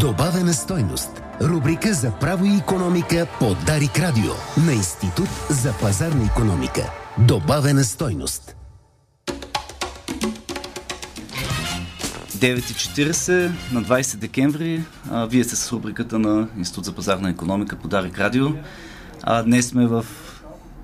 Добавена стойност. Рубрика за право и економика по Дарик Радио на Институт за пазарна економика. Добавена стойност. 9.40 на 20 декември. А, вие сте с рубриката на Институт за пазарна економика по Дарик Радио. А, днес сме в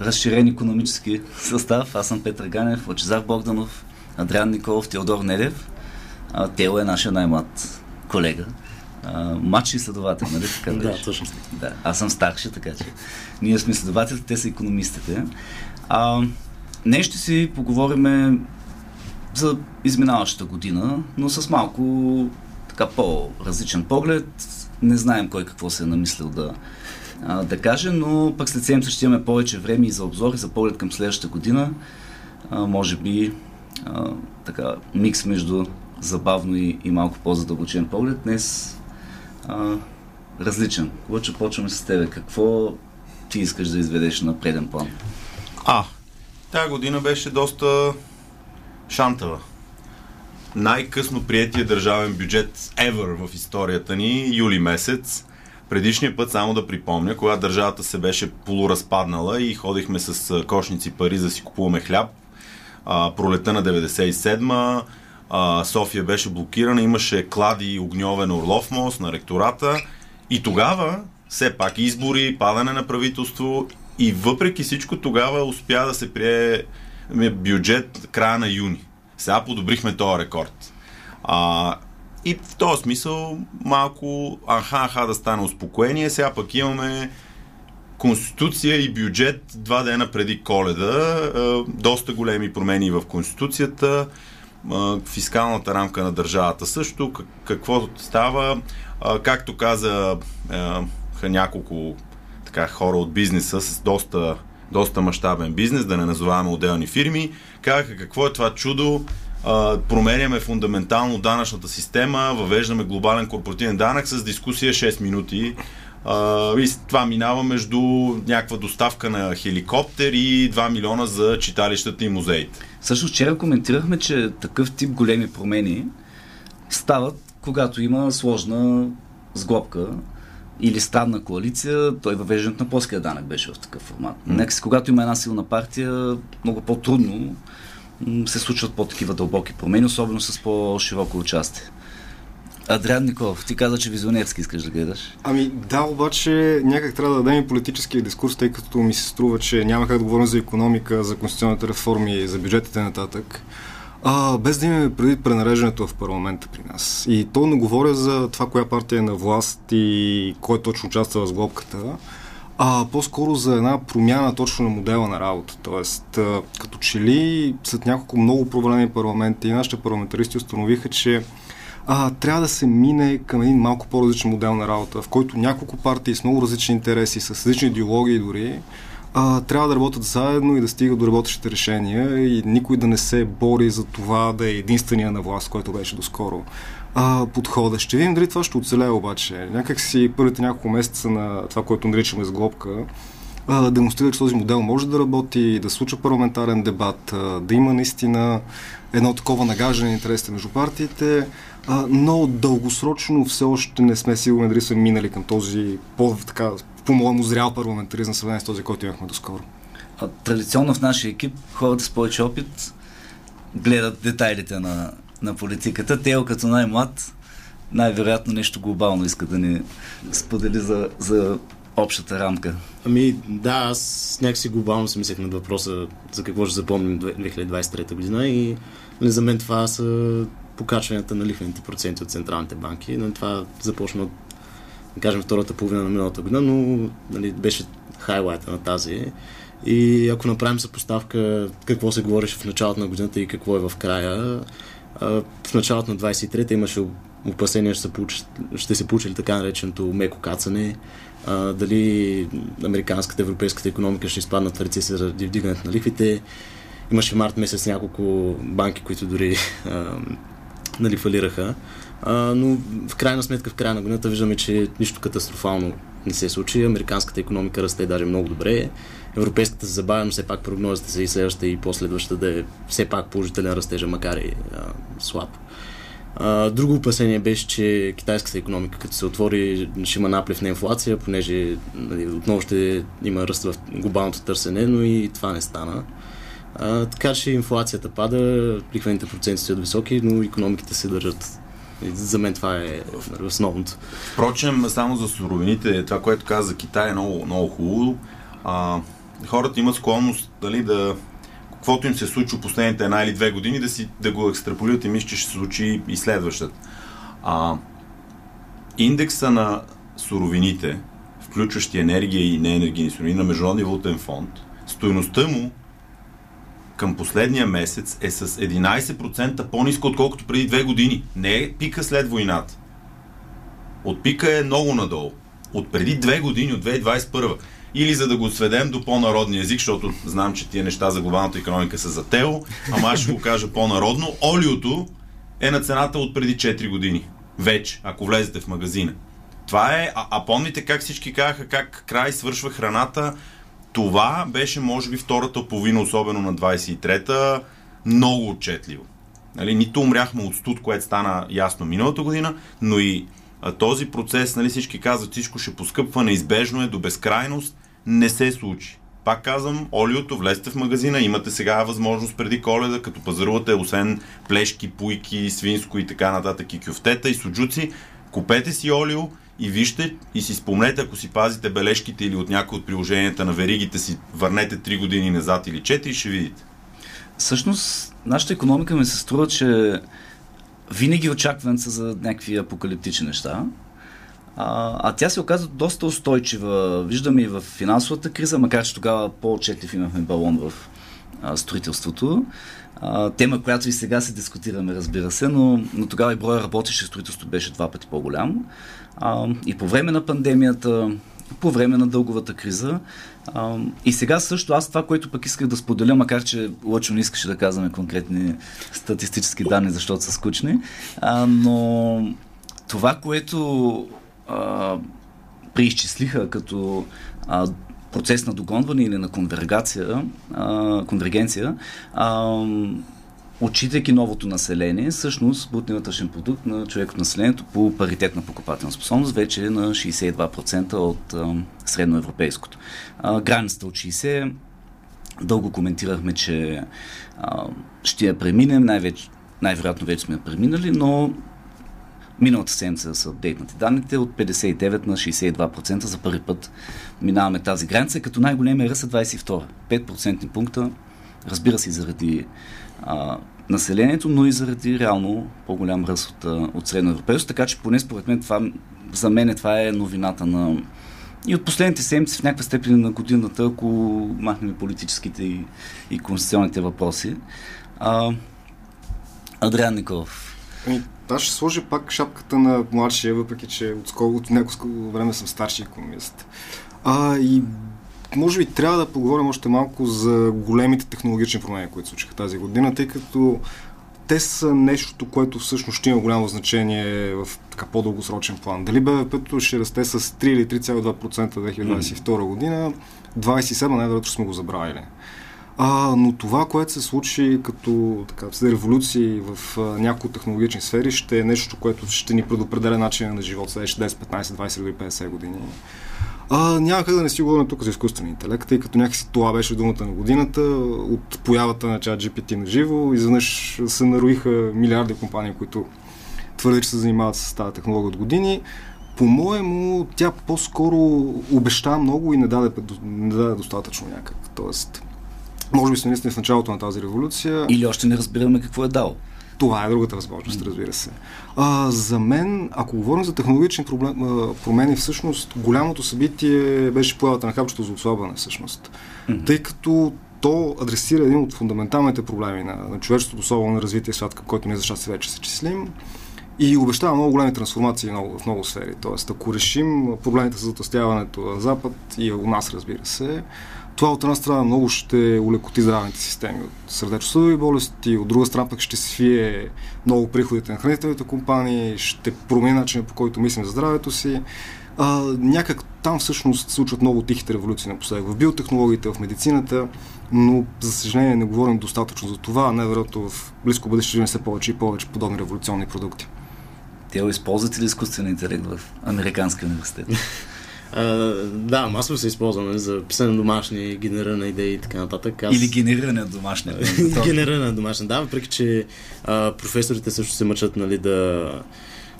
разширен економически състав. Аз съм Петър Ганев, Лачезар Богданов, Адриан Николов, Теодор Недев. А, Тео е нашия най-млад колега. А, младши изследовател, нали така Да, беше? точно. Да, аз съм старши, така че ние сме изследователите, те са економистите. А, днес ще си поговорим за изминаващата година, но с малко така по-различен поглед. Не знаем кой какво се е намислил да, а, да каже, но пък след седмица ще имаме повече време и за обзор, и за поглед към следващата година. А, може би а, така, микс между забавно и, и малко по-задълбочен поглед. Днес а, различен. Лъчо, почваме с тебе. Какво ти искаш да изведеш на преден план? А, тая година беше доста шантава. Най-късно приятия държавен бюджет ever в историята ни, юли месец. Предишния път, само да припомня, когато държавата се беше полуразпаднала и ходихме с кошници пари за да си купуваме хляб, а, пролета на 97-ма, а, София беше блокирана, имаше клади и огньовен Орлов мост на ректората и тогава все пак избори, падане на правителство и въпреки всичко тогава успя да се прие бюджет края на юни. Сега подобрихме този рекорд. А, и в този смисъл малко аха-аха да стане успокоение. Сега пък имаме Конституция и бюджет два дена преди коледа. Е, Доста големи промени в Конституцията. Фискалната рамка на държавата също. Как- Какво става? Както каза няколко така, хора от бизнеса с доста, доста мащабен бизнес, да не назоваваме отделни фирми, казаха какво е това чудо, променяме фундаментално данъчната система, въвеждаме глобален корпоративен данък с дискусия 6 минути. А, и това минава между някаква доставка на хеликоптер и 2 милиона за читалищата и музеите. Всъщност вчера коментирахме, че такъв тип големи промени стават, когато има сложна сглобка или странна коалиция, той въвеждането на плоския данък беше в такъв формат. Mm. Нека си, когато има една силна партия, много по-трудно се случват по-такива дълбоки промени, особено с по-широко участие. Адриан Николов, ти каза, че визионерски искаш да гледаш. Ами да, обаче някак трябва да дадем и политическия дискурс, тъй като ми се струва, че няма как да говорим за економика, за конституционните реформи, за бюджетите нататък. А, без да имаме преди пренареждането в парламента при нас. И то не говоря за това, коя партия е на власт и кой точно участва в сглобката, а по-скоро за една промяна точно на модела на работа. Тоест, а, като че ли след няколко много провалени парламенти и нашите парламентаристи установиха, че а, трябва да се мине към един малко по-различен модел на работа, в който няколко партии с много различни интереси, с различни идеологии дори, а, трябва да работят заедно и да стигат до работещите решения и никой да не се бори за това да е единствения на власт, който беше доскоро а, подхода. Ще видим дали това ще оцелее обаче. Някак си първите няколко месеца на това, което наричаме сглобка, а, демонстрира, че този модел може да работи, да случва парламентарен дебат, да има наистина едно такова нагаждане на интересите между партиите, а, но дългосрочно все още не сме сигурни дали сме минали към този по, така, по-моему зрял парламентаризъм, в сравнение с този, който имахме доскоро. А, традиционно в нашия екип хората с повече опит гледат детайлите на, на политиката. Тео като най-млад най-вероятно нещо глобално иска да ни сподели за, за общата рамка. Ами да, аз някакси глобално си мислех над въпроса за какво ще запомним 2023 година и нали, за мен това са покачванията на лихвените проценти от централните банки. Но това започна от, да кажем, втората половина на миналата година, но нали, беше хайлайта на тази. И ако направим съпоставка какво се говореше в началото на годината и какво е в края, в началото на 23-та имаше опасения, ще се получи, ще се получи ли така нареченото меко кацане, а, дали американската, европейската економика ще изпаднат в рецесия заради вдигането на лихвите. Имаше март месец няколко банки, които дори а, нали, фалираха. А, но в крайна сметка, в края на годината виждаме, че нищо катастрофално не се случи. Американската економика расте даже много добре. Европейската се забавя, но все пак прогнозите са и следващата и последващата да е все пак положителен растежа, макар и а, слаб. А, друго опасение беше, че китайската економика, като се отвори, ще има наплив на инфлация, понеже нали, отново ще има ръст в глобалното търсене, но и това не стана. А, така че инфлацията пада, лихвените проценти са високи, но економиките се държат. За мен това е основното. Впрочем, само за суровините, това, което каза за Китай е много, много хубаво. А, хората имат склонност дали, да каквото им се случи последните една или две години, да, си, да го екстраполират и мислят, че ще се случи и следващата. А, индекса на суровините, включващи енергия и неенергийни суровини на Международния валутен фонд, стоеността му към последния месец е с 11% по-низко, отколкото преди две години. Не е пика след войната. От пика е много надолу. От преди две години, от 2021 или за да го сведем до по-народния език, защото знам, че тия неща за глобалната економика са за тело, ама аз ще го кажа по-народно. Олиото е на цената от преди 4 години. Вече, ако влезете в магазина. Това е, а, а помните как всички казаха как край свършва храната, това беше, може би, втората половина, особено на 23-та, много отчетливо. Нали, нито умряхме от студ, което стана ясно миналата година, но и а, този процес, нали, всички казват, всичко ще поскъпва, неизбежно е до безкрайност, не се случи. Пак казвам, олиото, влезте в магазина, имате сега възможност преди коледа, като пазарувате, освен плешки, пуйки, свинско и така нататък, и кюфтета и суджуци, купете си олио и вижте и си спомнете, ако си пазите бележките или от някои от приложенията на веригите си, върнете 3 години назад или 4 ще видите. Всъщност, нашата економика ми се струва, че винаги очакван са за някакви апокалиптични неща. А, а тя се оказа доста устойчива. Виждаме и в финансовата криза, макар че тогава по-отчетлив имахме балон в а, строителството. Тема, която и сега се дискутираме, разбира се, но, но тогава и броя работещи строителство беше два пъти по-голям. А, и по време на пандемията, по време на дълговата криза. А, и сега също аз това, което пък исках да споделя, макар че Лъчо не искаше да казваме конкретни статистически данни, защото са скучни, а, но това, което а, преизчислиха като а, процес на догонване или на конвергация, а, конвергенция, а, отчитайки новото население, всъщност брутният вътрешен продукт на човек от населението по паритет на покупателна способност вече е на 62% от а, средноевропейското. А, границата от 60 дълго коментирахме, че а, ще я преминем, най-вече, най-вероятно вече сме преминали, но миналата седмица са апдейтнати данните от 59 на 62% за първи път минаваме тази граница, като най-големия ръст е 22. 5% пункта, разбира се, заради а, населението, но и заради реално по-голям ръст от, от средноевропейство. Така че поне според мен това, за мен това е новината на и от последните седмици в някаква степен на годината, ако махнем политическите и, и конституционните въпроси. А, Адриан Николов. Ами, аз ще сложа пак шапката на младшия, въпреки че от, скоро, от няколко време съм старши економист. А, и може би трябва да поговорим още малко за големите технологични промени, които случиха тази година, тъй като те са нещо, което всъщност ще има голямо значение в така по-дългосрочен план. Дали БВП-то ще расте с 3 или 3,2% 2022 година, 27 най-вероятно сме го забравили. А, но това, което се случи като така, революции в а, някои технологични сфери, ще е нещо, което ще ни предопределя начина на живот следващите 10, 15, 20 или 50 години. А, няма как да не си говорим тук за изкуствен интелект, тъй като някакси това беше думата на годината. От появата на чат GPT на живо, изведнъж се нароиха милиарди компании, които твърдят, че се занимават с тази технология от години. По-моему, тя по-скоро обеща много и не даде, не даде достатъчно някак. Тоест, може би сме наистина в началото на тази революция. Или още не разбираме какво е дал. Това е другата възможност, разбира се. А, за мен, ако говорим за технологични проблем, а, промени, всъщност голямото събитие беше появата на хапчето за отслабване, всъщност. Mm-hmm. Тъй като то адресира един от фундаменталните проблеми на, на човечеството, особено на развитие свят, към който ние за щастие вече се числим. И обещава много големи трансформации много, в много сфери. Тоест, ако решим проблемите с затъстяването на Запад и у нас, разбира се, Това от една страна много ще улекоти здравните системи от сърдечно-съдови болести, от друга страна пък ще свие много приходите на хранителните компании, ще промени начина по който мислим за здравето си. А, някак там всъщност се случват много тихите революции напоследък в биотехнологиите, в медицината, но за съжаление не говорим достатъчно за това, а най-вероятно в близко бъдеще ще все повече и повече подобни революционни продукти. Те използвате ли изкуствен интелект в Американския университет? Uh, да, масово се използва нали, за писане домашни, генериране идеи и така нататък. Аз... Или генериране домашни. генериране домашни, да, въпреки че а, професорите също се мъчат нали, да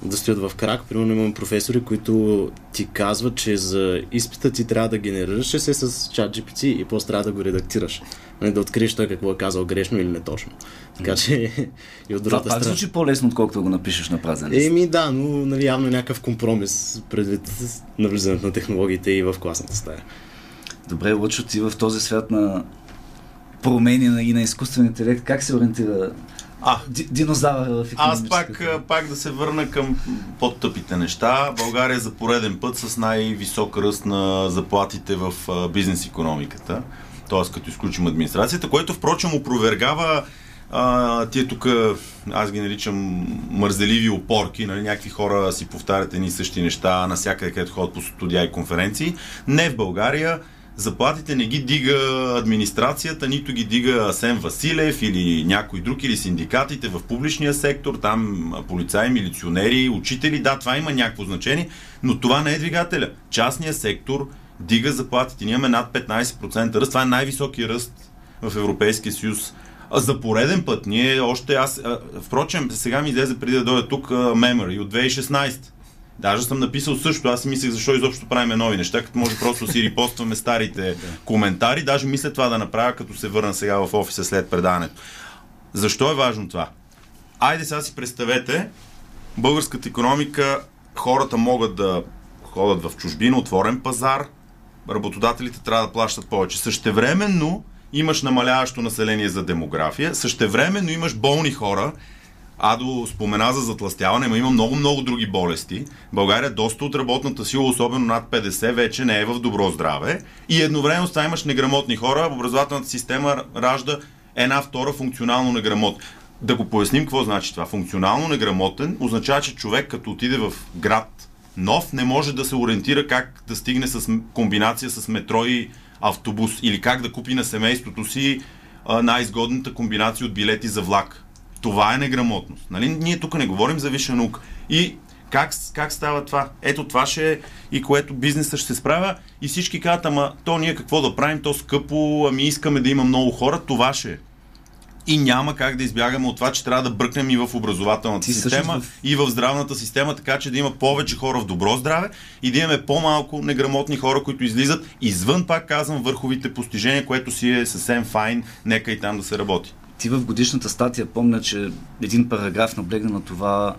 да стоят в крак. Примерно имам професори, които ти казват, че за изпита ти трябва да генерираш се с чат GPT и после трябва да го редактираш. Нали, да откриеш той какво е казал грешно или не точно. Така че и от другата Това пак звучи по-лесно, отколкото го напишеш на празен лист. Еми да, но нали, явно е някакъв компромис предвид навлизането на технологиите и в класната стая. Добре, Лъчо, ти в този свят на промени и на изкуствен интелект, как се ориентира а, динозавър в Аз пак, пак да се върна към по-тъпите неща. България е за пореден път с най-висок ръст на заплатите в бизнес економиката, т.е. като изключим администрацията, което впрочем опровергава а, тия тук, аз ги наричам мързеливи опорки, нали, някакви хора си повтарят едни същи неща навсякъде, където ходят по студия и конференции. Не в България заплатите не ги дига администрацията, нито ги дига Асен Василев или някой друг, или синдикатите в публичния сектор, там полицаи, милиционери, учители. Да, това има някакво значение, но това не е двигателя. Частният сектор дига заплатите. Ние имаме над 15% ръст. Това е най-високия ръст в Европейския съюз. За пореден път, ние още аз... Впрочем, сега ми излезе преди да дойда тук Memory от 2016 Даже съм написал също. Аз си мислех защо изобщо правиме нови неща, като може просто си репостваме старите коментари. Даже мисля това да направя, като се върна сега в офиса след предаването. Защо е важно това? Айде сега си представете, българската економика, хората могат да ходят в чужбина, отворен пазар, работодателите трябва да плащат повече. Същевременно имаш намаляващо население за демография, същевременно имаш болни хора, Адо спомена за затластяване, но има много-много други болести. България доста от работната сила, особено над 50, вече не е в добро здраве. И едновременно ста имаш неграмотни хора. Образователната система ражда една втора функционално неграмотна. Да го поясним какво значи това. Функционално неграмотен означава, че човек като отиде в град нов, не може да се ориентира как да стигне с комбинация с метро и автобус или как да купи на семейството си най-изгодната комбинация от билети за влак. Това е неграмотност. Нали? Ние тук не говорим за висша наука. И как, как става това? Ето това ще е и което бизнеса ще се справя и всички казват, ама то ние какво да правим, то скъпо, ами искаме да има много хора, това ще е. И няма как да избягаме от това, че трябва да бръкнем и в образователната Ти система, в... и в здравната система, така че да има повече хора в добро здраве и да имаме по-малко неграмотни хора, които излизат извън, пак казвам, върховите постижения, което си е съвсем файн, нека и там да се работи. Ти в годишната статия помня, че един параграф наблегна на това,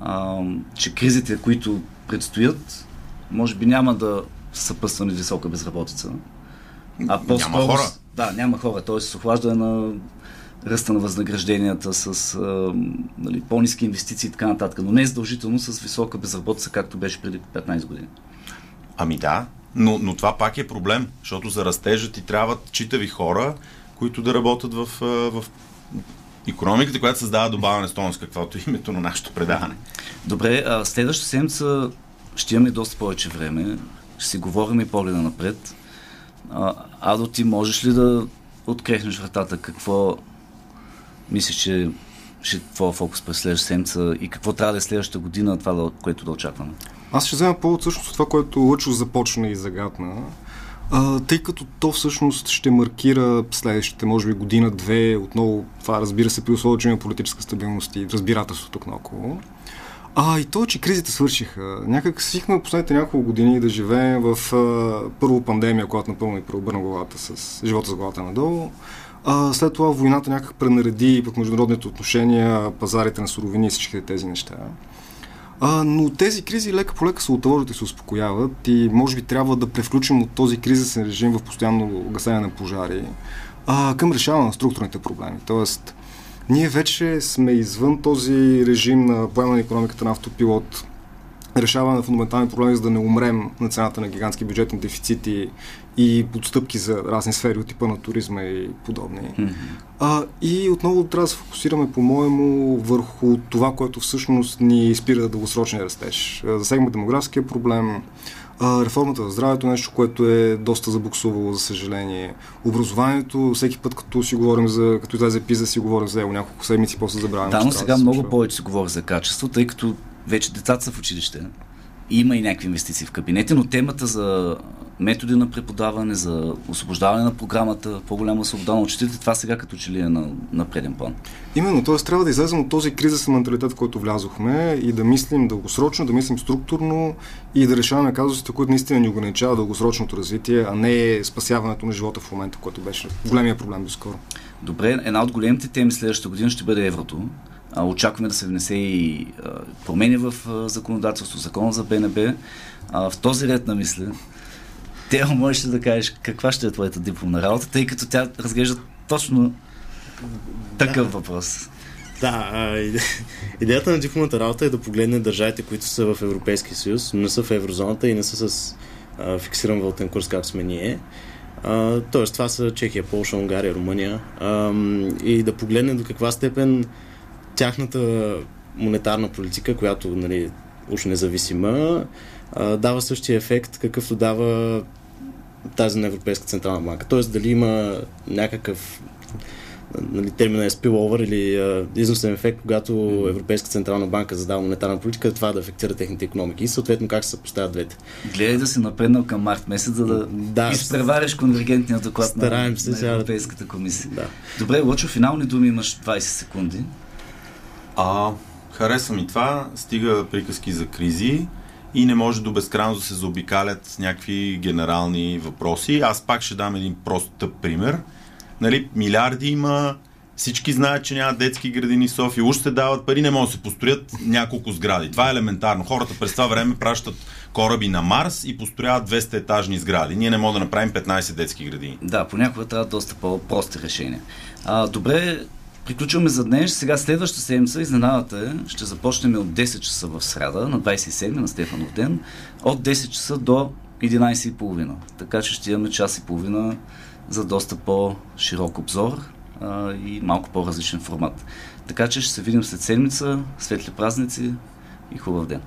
а, че кризите, които предстоят, може би няма да са съпътствани висока безработица. А по няма хора. Да, няма хора. Т.е. с охлаждане на ръста на възнагражденията, с а, нали, по-низки инвестиции и така нататък. Но не е задължително с висока безработица, както беше преди 15 години. Ами да, но, но това пак е проблем, защото за растежа ти трябват читави хора, които да работят в, в економиката, която създава добавена стойност, каквото е името на нашето предаване. Добре, а следващата седмица ще имаме доста повече време. Ще си говорим и погледа напред. А, Адо, ти можеш ли да открехнеш вратата? Какво мислиш, че ще твоя фокус през следващата седмица и какво трябва да е следващата година, това, което да очакваме? Аз ще взема повод всъщност това, което Лъчо започна и загадна. А, тъй като то всъщност ще маркира следващите, може би, година-две, отново това разбира се при условие, че има политическа стабилност и разбирателство тук наоколо. А, и то, че кризите свършиха. Някак свихме последните няколко години да живеем в а, първо пандемия, която напълно и преобърна главата с живота с главата надолу. А, след това войната някак пренареди пък международните отношения, пазарите на суровини и всички тези неща. А, но тези кризи лека по лека се отложат и се успокояват и може би трябва да превключим от този кризисен режим в постоянно гасение на пожари а, към решаване на структурните проблеми. Тоест, ние вече сме извън този режим на поема на економиката на автопилот, решаване на фундаментални проблеми, за да не умрем на цената на гигантски бюджетни дефицити и подстъпки за разни сфери от типа на туризма и подобни. Mm-hmm. А, и отново трябва да се фокусираме, по-моему, върху това, което всъщност ни спира да дългосрочния растеж. Засегнахме демографския проблем, а, реформата за здравето, нещо, което е доста забуксувало, за съжаление. Образованието, всеки път, като си говорим за, като излезе пиза, си говорим за него няколко седмици, после забравяме. Да, но сега да много повече се говори за качество, тъй като вече децата са в училище. Има и някакви инвестиции в кабинети, но темата за методи на преподаване, за освобождаване на програмата, по-голяма свобода на учителите, това сега като че ли е на, на преден план. Именно, т.е. трябва да излезем от този кризисен менталитет, в който влязохме и да мислим дългосрочно, да мислим структурно и да решаваме казусите, които наистина ни ограничават дългосрочното развитие, а не спасяването на живота в момента, което беше големия проблем доскоро. Добре, една от големите теми следващата година ще бъде еврото. Очакваме да се внесе и промени в законодателство, закона за БНБ. В този ред на мисля, Тео, можеш ли да кажеш каква ще е твоята дипломна работа, тъй като тя разглежда точно такъв да. въпрос. Да, а, идеята на дипломната работа е да погледне държавите, които са в Европейския съюз, но не са в еврозоната и не са с а, фиксиран валутен курс, както сме ние. А, тоест, това са Чехия, Полша, Унгария, Румъния. А, и да погледне до каква степен тяхната монетарна политика, която нали, уж независима, дава същия ефект, какъвто дава тази на Европейска централна банка. Тоест дали има някакъв нали, термина е spillover или а, износен ефект, когато Европейска централна банка задава монетарна политика, това да афектира техните економики и съответно как се съпоставят двете. Гледай да се напреднал към март месец, за да, да изпревариш конвергентния доклад на, се, на Европейската комисия. Да. Добре, Лочо, финални думи имаш 20 секунди. А, хареса ми това. Стига приказки за кризи и не може до безкрайно да се заобикалят някакви генерални въпроси. Аз пак ще дам един прост тъп пример. Нали, милиарди има, всички знаят, че няма детски градини в София, уж се дават пари, не могат да се построят няколко сгради. Това е елементарно. Хората през това време пращат кораби на Марс и построяват 200 етажни сгради. Ние не можем да направим 15 детски градини. Да, понякога трябва доста по-прости решения. А, добре, Приключваме за днес. Сега следващата седмица, изненадата е, ще започнем от 10 часа в среда, на 27 на Стефанов ден, от 10 часа до 11.30. Така че ще имаме час и половина за доста по-широк обзор а, и малко по-различен формат. Така че ще се видим след седмица, светли празници и хубав ден.